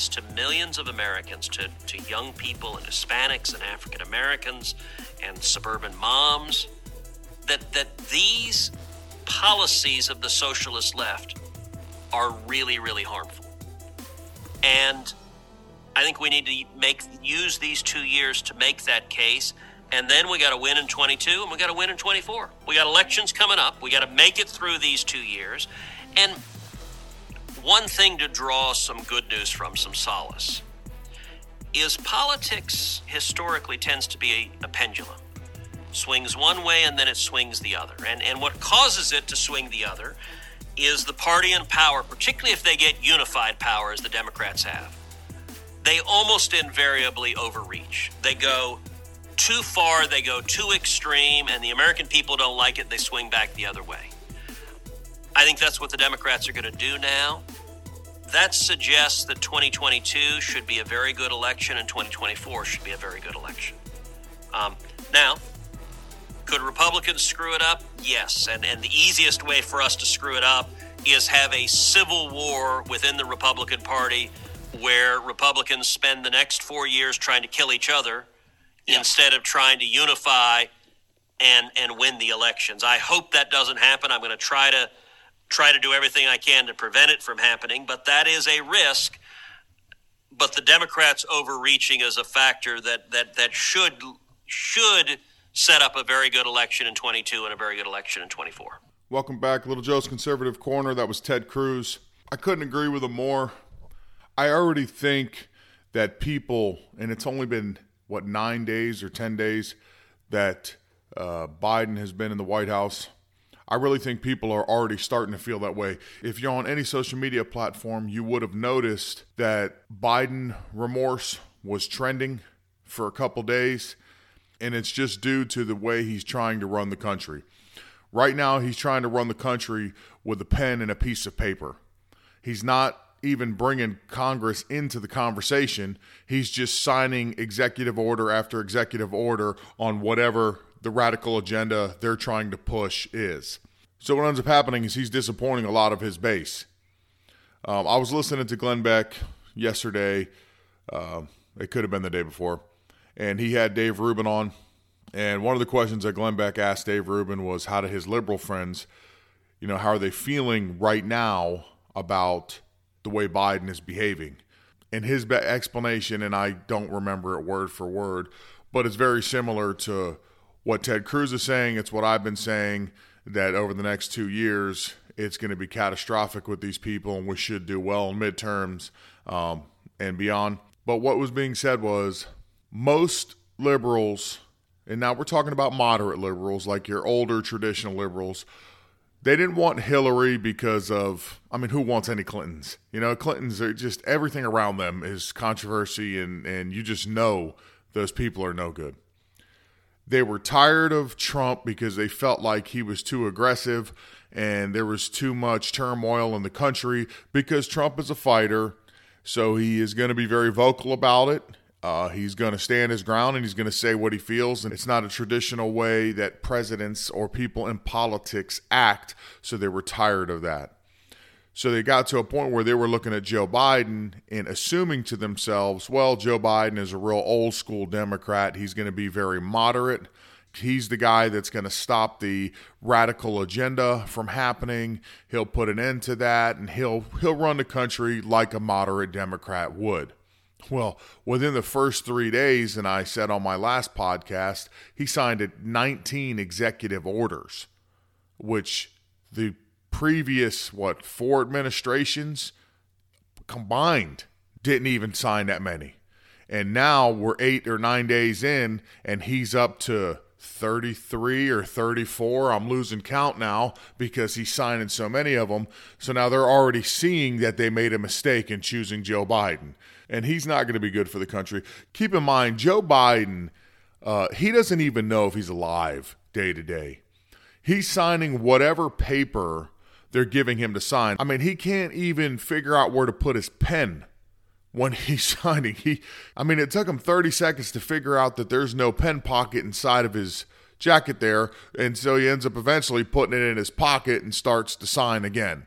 case to millions of Americans, to, to young people and Hispanics and African Americans and suburban moms, that, that these policies of the socialist left are really, really harmful. And I think we need to make use these two years to make that case. And then we got to win in 22 and we got to win in 24. We got elections coming up. We got to make it through these two years. And one thing to draw some good news from, some solace, is politics historically tends to be a, a pendulum. Swings one way and then it swings the other. And, and what causes it to swing the other is the party in power, particularly if they get unified power as the Democrats have. They almost invariably overreach. They go too far, they go too extreme, and the American people don't like it, they swing back the other way. I think that's what the Democrats are going to do now. That suggests that 2022 should be a very good election and 2024 should be a very good election. Um, now, could Republicans screw it up? Yes. And, and the easiest way for us to screw it up is have a civil war within the Republican Party where Republicans spend the next four years trying to kill each other instead of trying to unify and and win the elections. I hope that doesn't happen. I'm going to try to try to do everything I can to prevent it from happening, but that is a risk. But the Democrats overreaching is a factor that that that should should set up a very good election in 22 and a very good election in 24. Welcome back, Little Joe's Conservative Corner. That was Ted Cruz. I couldn't agree with him more. I already think that people, and it's only been, what, nine days or 10 days that uh, Biden has been in the White House. I really think people are already starting to feel that way. If you're on any social media platform, you would have noticed that Biden remorse was trending for a couple days, and it's just due to the way he's trying to run the country. Right now, he's trying to run the country with a pen and a piece of paper. He's not even bringing Congress into the conversation. He's just signing executive order after executive order on whatever the radical agenda they're trying to push is. So, what ends up happening is he's disappointing a lot of his base. Um, I was listening to Glenn Beck yesterday. Uh, it could have been the day before. And he had Dave Rubin on. And one of the questions that Glenn Beck asked Dave Rubin was how do his liberal friends, you know, how are they feeling right now about the way Biden is behaving. And his explanation, and I don't remember it word for word, but it's very similar to what Ted Cruz is saying. It's what I've been saying that over the next two years, it's going to be catastrophic with these people, and we should do well in midterms um, and beyond. But what was being said was most liberals, and now we're talking about moderate liberals, like your older traditional liberals, they didn't want Hillary because of, I mean, who wants any Clintons? You know, Clintons are just everything around them is controversy, and, and you just know those people are no good. They were tired of Trump because they felt like he was too aggressive and there was too much turmoil in the country because Trump is a fighter. So he is going to be very vocal about it. Uh, he's going to stand his ground and he's going to say what he feels. And it's not a traditional way that presidents or people in politics act. So they were tired of that. So they got to a point where they were looking at Joe Biden and assuming to themselves, well, Joe Biden is a real old school Democrat. He's going to be very moderate. He's the guy that's going to stop the radical agenda from happening. He'll put an end to that and he'll he'll run the country like a moderate Democrat would. Well, within the first three days, and I said on my last podcast, he signed 19 executive orders, which the previous, what, four administrations combined didn't even sign that many. And now we're eight or nine days in, and he's up to 33 or 34. I'm losing count now because he's signing so many of them. So now they're already seeing that they made a mistake in choosing Joe Biden and he's not going to be good for the country. Keep in mind, Joe Biden, uh, he doesn't even know if he's alive day to day. He's signing whatever paper they're giving him to sign. I mean, he can't even figure out where to put his pen when he's signing. He, I mean, it took him 30 seconds to figure out that there's no pen pocket inside of his jacket there, and so he ends up eventually putting it in his pocket and starts to sign again.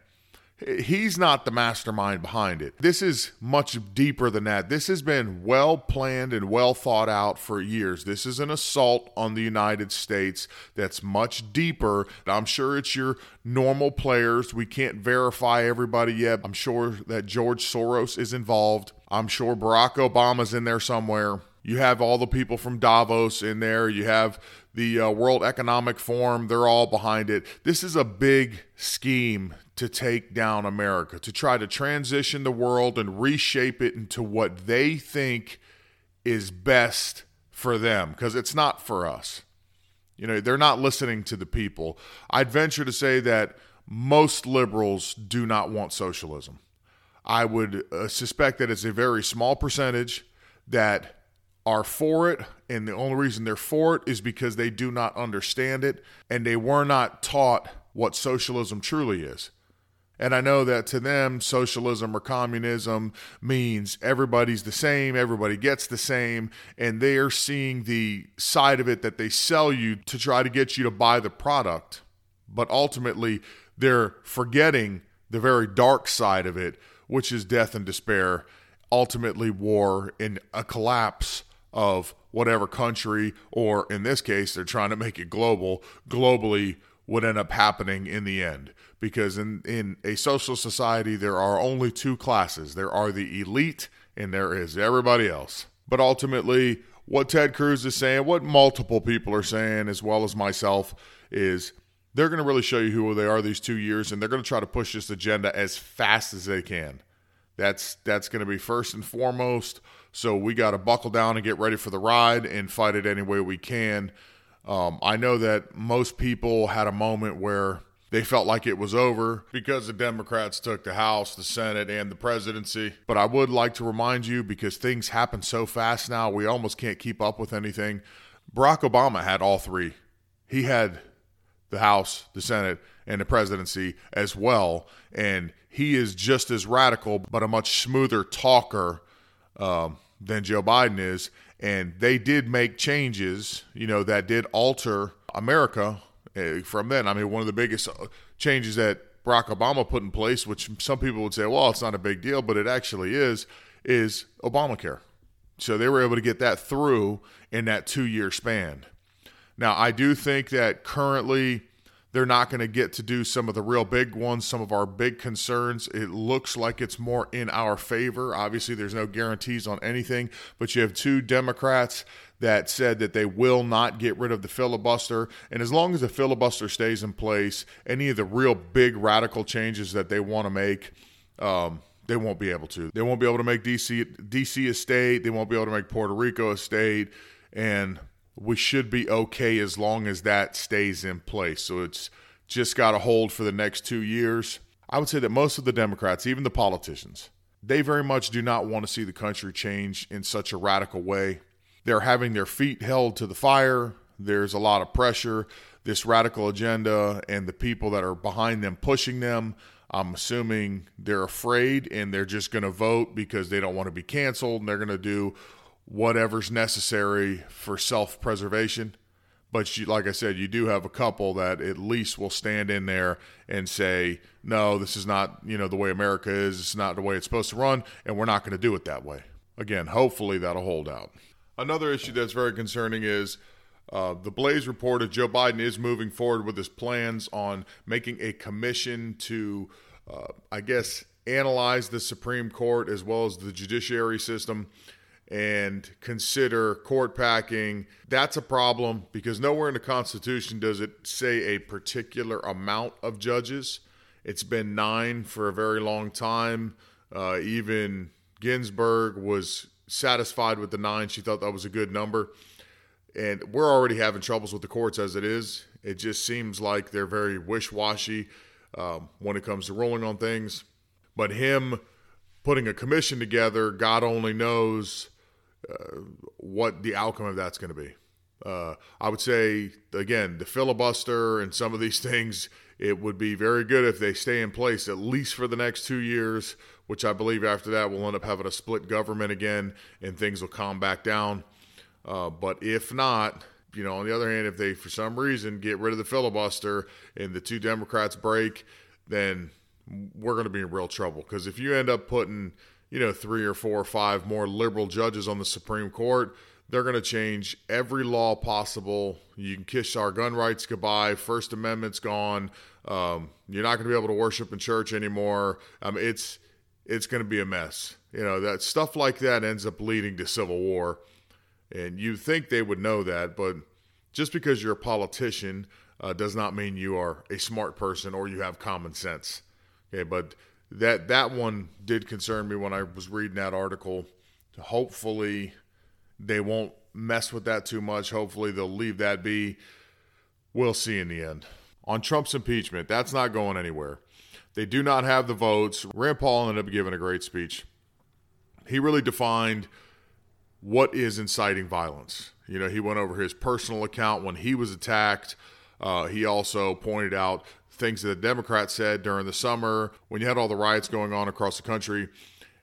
He's not the mastermind behind it. This is much deeper than that. This has been well planned and well thought out for years. This is an assault on the United States that's much deeper. I'm sure it's your normal players. We can't verify everybody yet. I'm sure that George Soros is involved. I'm sure Barack Obama's in there somewhere. You have all the people from Davos in there. You have the uh, World Economic Forum. They're all behind it. This is a big scheme to take down America, to try to transition the world and reshape it into what they think is best for them, because it's not for us. You know, they're not listening to the people. I'd venture to say that most liberals do not want socialism. I would uh, suspect that it's a very small percentage that are for it, and the only reason they're for it is because they do not understand it and they were not taught what socialism truly is. And I know that to them, socialism or communism means everybody's the same, everybody gets the same, and they are seeing the side of it that they sell you to try to get you to buy the product. But ultimately, they're forgetting the very dark side of it, which is death and despair, ultimately, war and a collapse of whatever country, or in this case, they're trying to make it global, globally would end up happening in the end. Because in, in a social society, there are only two classes there are the elite, and there is everybody else. But ultimately, what Ted Cruz is saying, what multiple people are saying, as well as myself, is they're going to really show you who they are these two years, and they're going to try to push this agenda as fast as they can. That's that's going to be first and foremost. So we got to buckle down and get ready for the ride and fight it any way we can. Um, I know that most people had a moment where they felt like it was over because the Democrats took the House, the Senate, and the presidency. But I would like to remind you because things happen so fast now, we almost can't keep up with anything. Barack Obama had all three. He had the House, the Senate, and the presidency as well. And he is just as radical, but a much smoother talker um, than Joe Biden is. And they did make changes, you know, that did alter America uh, from then. I mean, one of the biggest uh, changes that Barack Obama put in place, which some people would say, well, it's not a big deal, but it actually is, is Obamacare. So they were able to get that through in that two year span. Now, I do think that currently they're not going to get to do some of the real big ones, some of our big concerns. It looks like it's more in our favor. Obviously, there's no guarantees on anything, but you have two Democrats that said that they will not get rid of the filibuster. And as long as the filibuster stays in place, any of the real big radical changes that they want to make, um, they won't be able to. They won't be able to make DC DC a state. They won't be able to make Puerto Rico a state, and we should be okay as long as that stays in place. So it's just got to hold for the next two years. I would say that most of the Democrats, even the politicians, they very much do not want to see the country change in such a radical way. They're having their feet held to the fire. There's a lot of pressure. This radical agenda and the people that are behind them pushing them, I'm assuming they're afraid and they're just going to vote because they don't want to be canceled and they're going to do whatever's necessary for self preservation. But you, like I said, you do have a couple that at least will stand in there and say, no, this is not, you know, the way America is. It's not the way it's supposed to run, and we're not going to do it that way. Again, hopefully that'll hold out. Another issue that's very concerning is uh, the Blaze reported Joe Biden is moving forward with his plans on making a commission to, uh, I guess, analyze the Supreme Court as well as the judiciary system and consider court packing. That's a problem because nowhere in the Constitution does it say a particular amount of judges. It's been nine for a very long time. Uh, even Ginsburg was satisfied with the nine. She thought that was a good number. And we're already having troubles with the courts as it is. It just seems like they're very wish washy um, when it comes to ruling on things. But him putting a commission together, God only knows what the outcome of that's going to be. Uh, I would say, again, the filibuster and some of these things, it would be very good if they stay in place at least for the next two years, which I believe after that we'll end up having a split government again and things will calm back down. Uh, but if not, you know, on the other hand, if they for some reason get rid of the filibuster and the two Democrats break, then we're going to be in real trouble. Because if you end up putting, you know, three or four or five more liberal judges on the Supreme Court, they're going to change every law possible. You can kiss our gun rights goodbye. First Amendment's gone. Um, you're not going to be able to worship in church anymore. Um, it's it's going to be a mess. You know that stuff like that ends up leading to civil war, and you think they would know that, but just because you're a politician uh, does not mean you are a smart person or you have common sense. Okay, but that that one did concern me when I was reading that article. Hopefully, they won't mess with that too much. Hopefully, they'll leave that be. We'll see in the end. On Trump's impeachment, that's not going anywhere. They do not have the votes. Rand Paul ended up giving a great speech. He really defined what is inciting violence. You know, he went over his personal account when he was attacked. Uh, he also pointed out things that the Democrats said during the summer when you had all the riots going on across the country.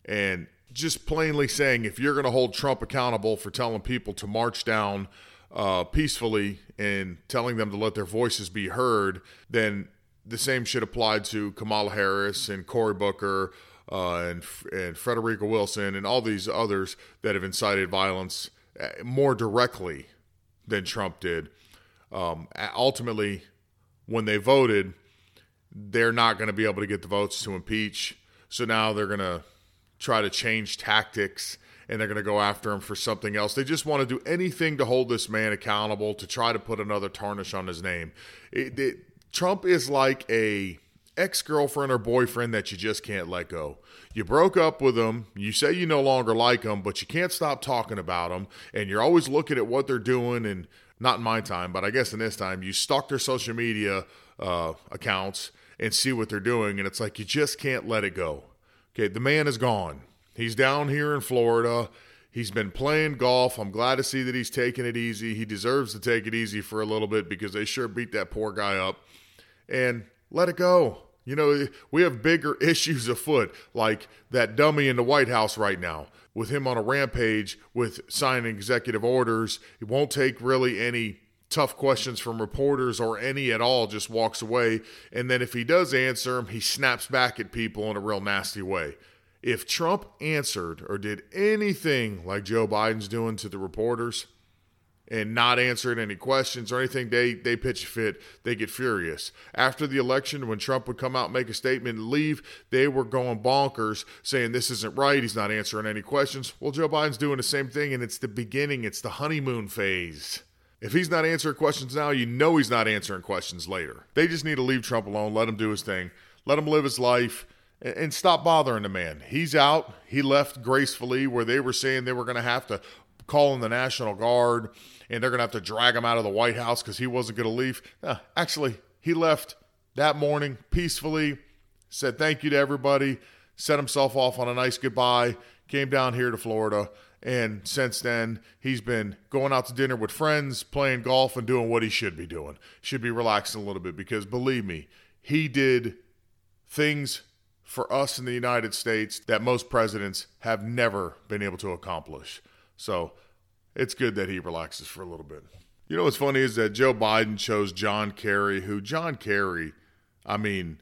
And just plainly saying if you're going to hold Trump accountable for telling people to march down uh, peacefully and telling them to let their voices be heard, then the same should apply to Kamala Harris and Cory Booker uh, and and Frederica Wilson and all these others that have incited violence uh, more directly than Trump did. Um, ultimately, when they voted, they're not going to be able to get the votes to impeach. So now they're going to try to change tactics and they're going to go after him for something else. They just want to do anything to hold this man accountable, to try to put another tarnish on his name. It, it, Trump is like a ex girlfriend or boyfriend that you just can't let go. You broke up with them, you say you no longer like them, but you can't stop talking about them, and you're always looking at what they're doing. And not in my time, but I guess in this time, you stalk their social media uh, accounts and see what they're doing, and it's like you just can't let it go. Okay, the man is gone. He's down here in Florida. He's been playing golf. I'm glad to see that he's taking it easy. He deserves to take it easy for a little bit because they sure beat that poor guy up. And let it go. You know, we have bigger issues afoot, like that dummy in the White House right now, with him on a rampage with signing executive orders. He won't take really any tough questions from reporters or any at all, just walks away. And then if he does answer them, he snaps back at people in a real nasty way. If Trump answered or did anything like Joe Biden's doing to the reporters, and not answering any questions or anything, they they pitch a fit. They get furious. After the election, when Trump would come out, make a statement, and leave, they were going bonkers, saying this isn't right. He's not answering any questions. Well, Joe Biden's doing the same thing, and it's the beginning. It's the honeymoon phase. If he's not answering questions now, you know he's not answering questions later. They just need to leave Trump alone, let him do his thing, let him live his life, and stop bothering the man. He's out. He left gracefully where they were saying they were going to have to call in the National Guard and they're going to have to drag him out of the White House because he wasn't going to leave. Actually, he left that morning peacefully, said thank you to everybody, set himself off on a nice goodbye, came down here to Florida. And since then, he's been going out to dinner with friends, playing golf, and doing what he should be doing. Should be relaxing a little bit because believe me, he did things for us in the United States that most presidents have never been able to accomplish. So it's good that he relaxes for a little bit. You know what's funny is that Joe Biden chose John Kerry, who John Kerry, I mean,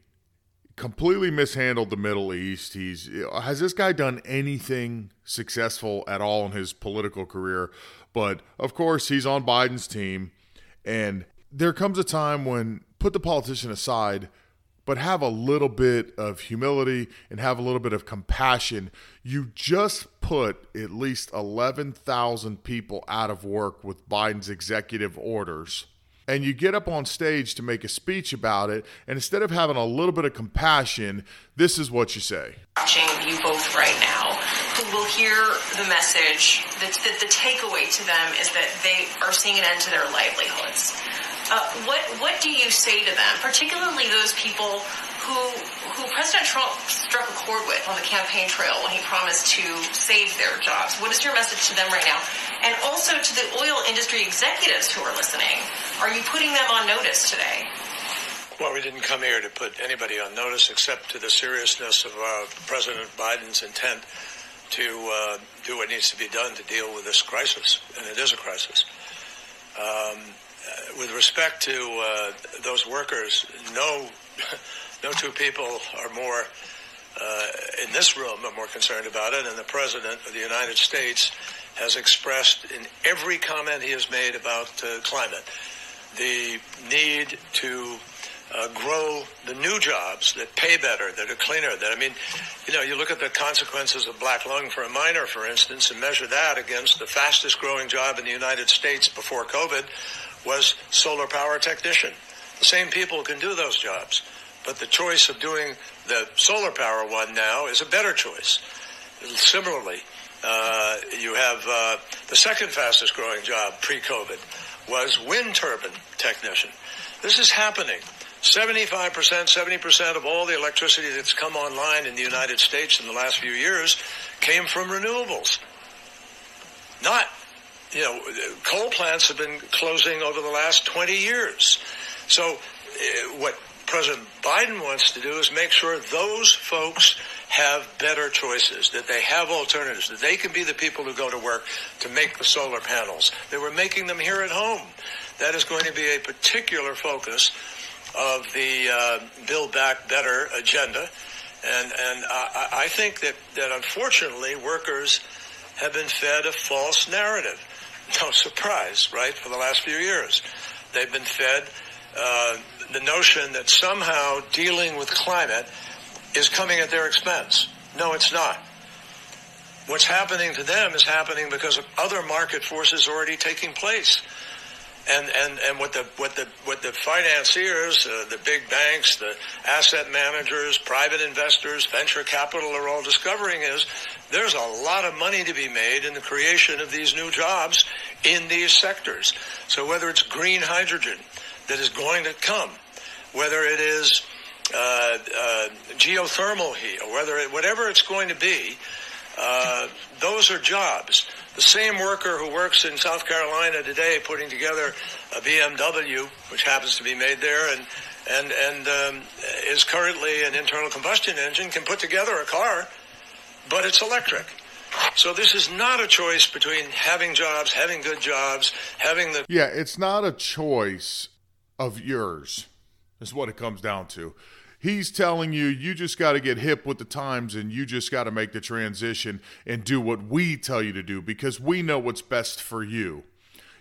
completely mishandled the Middle East. He's has this guy done anything successful at all in his political career? But of course, he's on Biden's team, and there comes a time when put the politician aside but have a little bit of humility and have a little bit of compassion. You just put at least 11,000 people out of work with Biden's executive orders. And you get up on stage to make a speech about it, and instead of having a little bit of compassion, this is what you say. Watching you both right now, who will hear the message that, that the takeaway to them is that they are seeing an end to their livelihoods uh, what what do you say to them, particularly those people who who President Trump struck a chord with on the campaign trail when he promised to save their jobs? What is your message to them right now? And also to the oil industry executives who are listening, are you putting them on notice today? Well, we didn't come here to put anybody on notice except to the seriousness of uh, President Biden's intent to uh, do what needs to be done to deal with this crisis, and it is a crisis. Um, with respect to uh, those workers, no, No two people are more uh, in this room are more concerned about it, and the President of the United States has expressed in every comment he has made about uh, climate the need to uh, grow the new jobs that pay better, that are cleaner. That I mean, you know, you look at the consequences of black lung for a miner, for instance, and measure that against the fastest growing job in the United States before COVID was solar power technician. The same people can do those jobs, but the choice of doing the solar power one now is a better choice. Similarly, uh, you have uh, the second fastest growing job pre-COVID was wind turbine technician. This is happening. 75%, 70% of all the electricity that's come online in the United States in the last few years came from renewables. Not, you know, coal plants have been closing over the last 20 years. So uh, what President Biden wants to do is make sure those folks have better choices, that they have alternatives, that they can be the people who go to work to make the solar panels. They were making them here at home. That is going to be a particular focus of the uh, Build Back Better agenda. And, and I, I think that, that unfortunately workers have been fed a false narrative. No surprise, right, for the last few years. They've been fed uh, the notion that somehow dealing with climate is coming at their expense. No, it's not. What's happening to them is happening because of other market forces already taking place and and and what the what the what the financiers, uh, the big banks, the asset managers, private investors, venture capital are all discovering is there's a lot of money to be made in the creation of these new jobs in these sectors. So whether it's green hydrogen that is going to come, whether it is uh, uh, geothermal heat, or whether it, whatever it's going to be, uh, those are jobs. The same worker who works in South Carolina today putting together a BMW, which happens to be made there, and and and um, is currently an internal combustion engine, can put together a car, but it's electric. So this is not a choice between having jobs, having good jobs, having the Yeah, it's not a choice of yours. Is what it comes down to. He's telling you you just got to get hip with the times and you just got to make the transition and do what we tell you to do because we know what's best for you.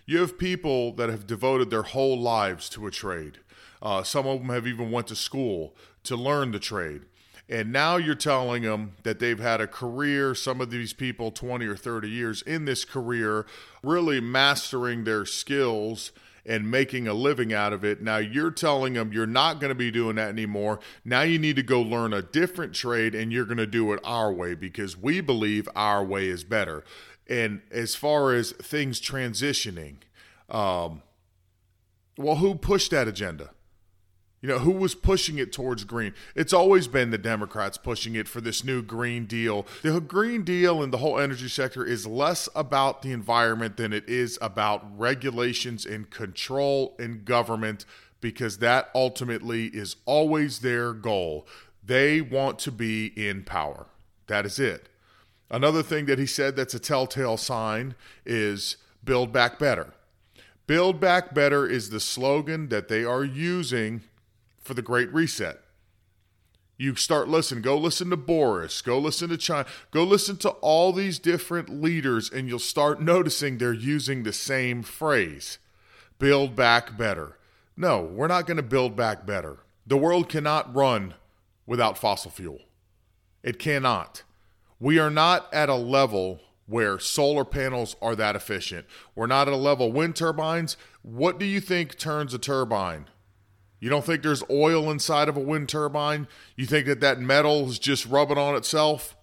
You have people that have devoted their whole lives to a trade. Uh, some of them have even went to school to learn the trade. And now you're telling them that they've had a career, some of these people 20 or 30 years in this career, really mastering their skills and making a living out of it. Now you're telling them you're not going to be doing that anymore. Now you need to go learn a different trade and you're going to do it our way because we believe our way is better. And as far as things transitioning, um, well, who pushed that agenda? You know, who was pushing it towards green? It's always been the Democrats pushing it for this new Green Deal. The Green Deal and the whole energy sector is less about the environment than it is about regulations and control in government because that ultimately is always their goal. They want to be in power. That is it. Another thing that he said that's a telltale sign is build back better. Build back better is the slogan that they are using for the Great Reset. You start listening. Go listen to Boris. Go listen to China. Go listen to all these different leaders, and you'll start noticing they're using the same phrase build back better. No, we're not going to build back better. The world cannot run without fossil fuel. It cannot. We are not at a level where solar panels are that efficient. We're not at a level. Wind turbines, what do you think turns a turbine? You don't think there's oil inside of a wind turbine? You think that that metal is just rubbing on itself?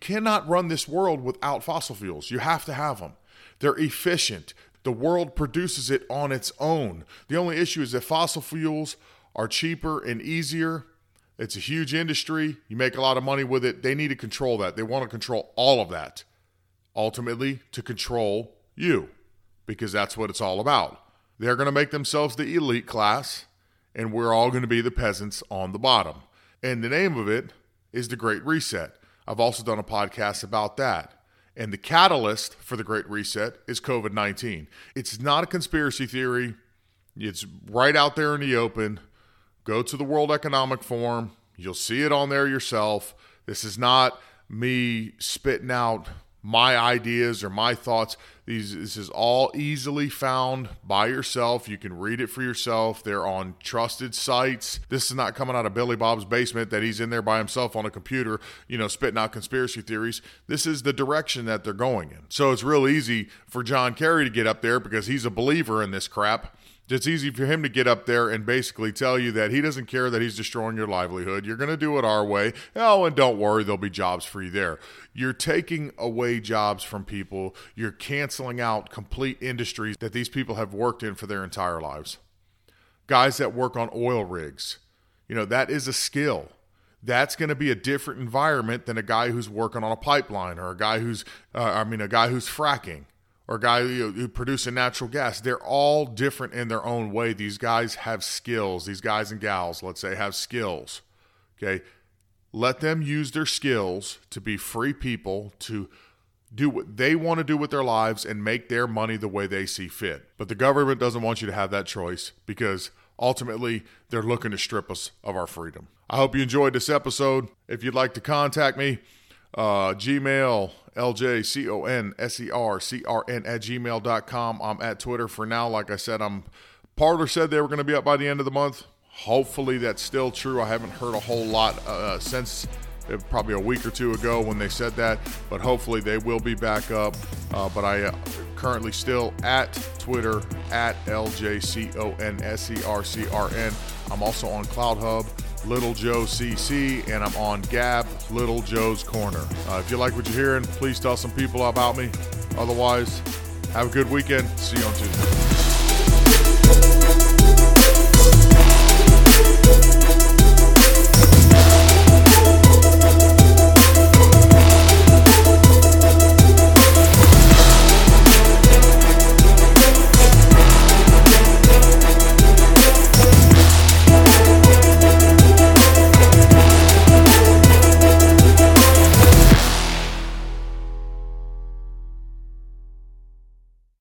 Cannot run this world without fossil fuels. You have to have them. They're efficient. The world produces it on its own. The only issue is that fossil fuels are cheaper and easier. It's a huge industry. You make a lot of money with it. They need to control that. They want to control all of that. Ultimately, to control you, because that's what it's all about. They're going to make themselves the elite class and we're all going to be the peasants on the bottom. And the name of it is The Great Reset. I've also done a podcast about that. And the catalyst for the Great Reset is COVID 19. It's not a conspiracy theory, it's right out there in the open. Go to the World Economic Forum. You'll see it on there yourself. This is not me spitting out my ideas or my thoughts. These this is all easily found by yourself. You can read it for yourself. They're on trusted sites. This is not coming out of Billy Bob's basement that he's in there by himself on a computer, you know, spitting out conspiracy theories. This is the direction that they're going in. So it's real easy for John Kerry to get up there because he's a believer in this crap it's easy for him to get up there and basically tell you that he doesn't care that he's destroying your livelihood. You're going to do it our way. Oh, and don't worry, there'll be jobs for you there. You're taking away jobs from people. You're canceling out complete industries that these people have worked in for their entire lives. Guys that work on oil rigs, you know, that is a skill that's going to be a different environment than a guy who's working on a pipeline or a guy who's, uh, I mean, a guy who's fracking or guy who, who produces natural gas. They're all different in their own way. These guys have skills. These guys and gals, let's say, have skills. Okay. Let them use their skills to be free people, to do what they want to do with their lives and make their money the way they see fit. But the government doesn't want you to have that choice because ultimately they're looking to strip us of our freedom. I hope you enjoyed this episode. If you'd like to contact me, uh, Gmail, L-J-C-O-N-S-E-R-C-R-N at gmail.com. I'm at Twitter for now. Like I said, I'm Parler said they were going to be up by the end of the month. Hopefully that's still true. I haven't heard a whole lot uh, since uh, probably a week or two ago when they said that, but hopefully they will be back up. Uh, but I uh, currently still at Twitter at L-J-C-O-N-S-E-R-C-R-N. I'm also on CloutHub. Little Joe CC, and I'm on Gab, Little Joe's Corner. Uh, if you like what you're hearing, please tell some people about me. Otherwise, have a good weekend. See you on Tuesday.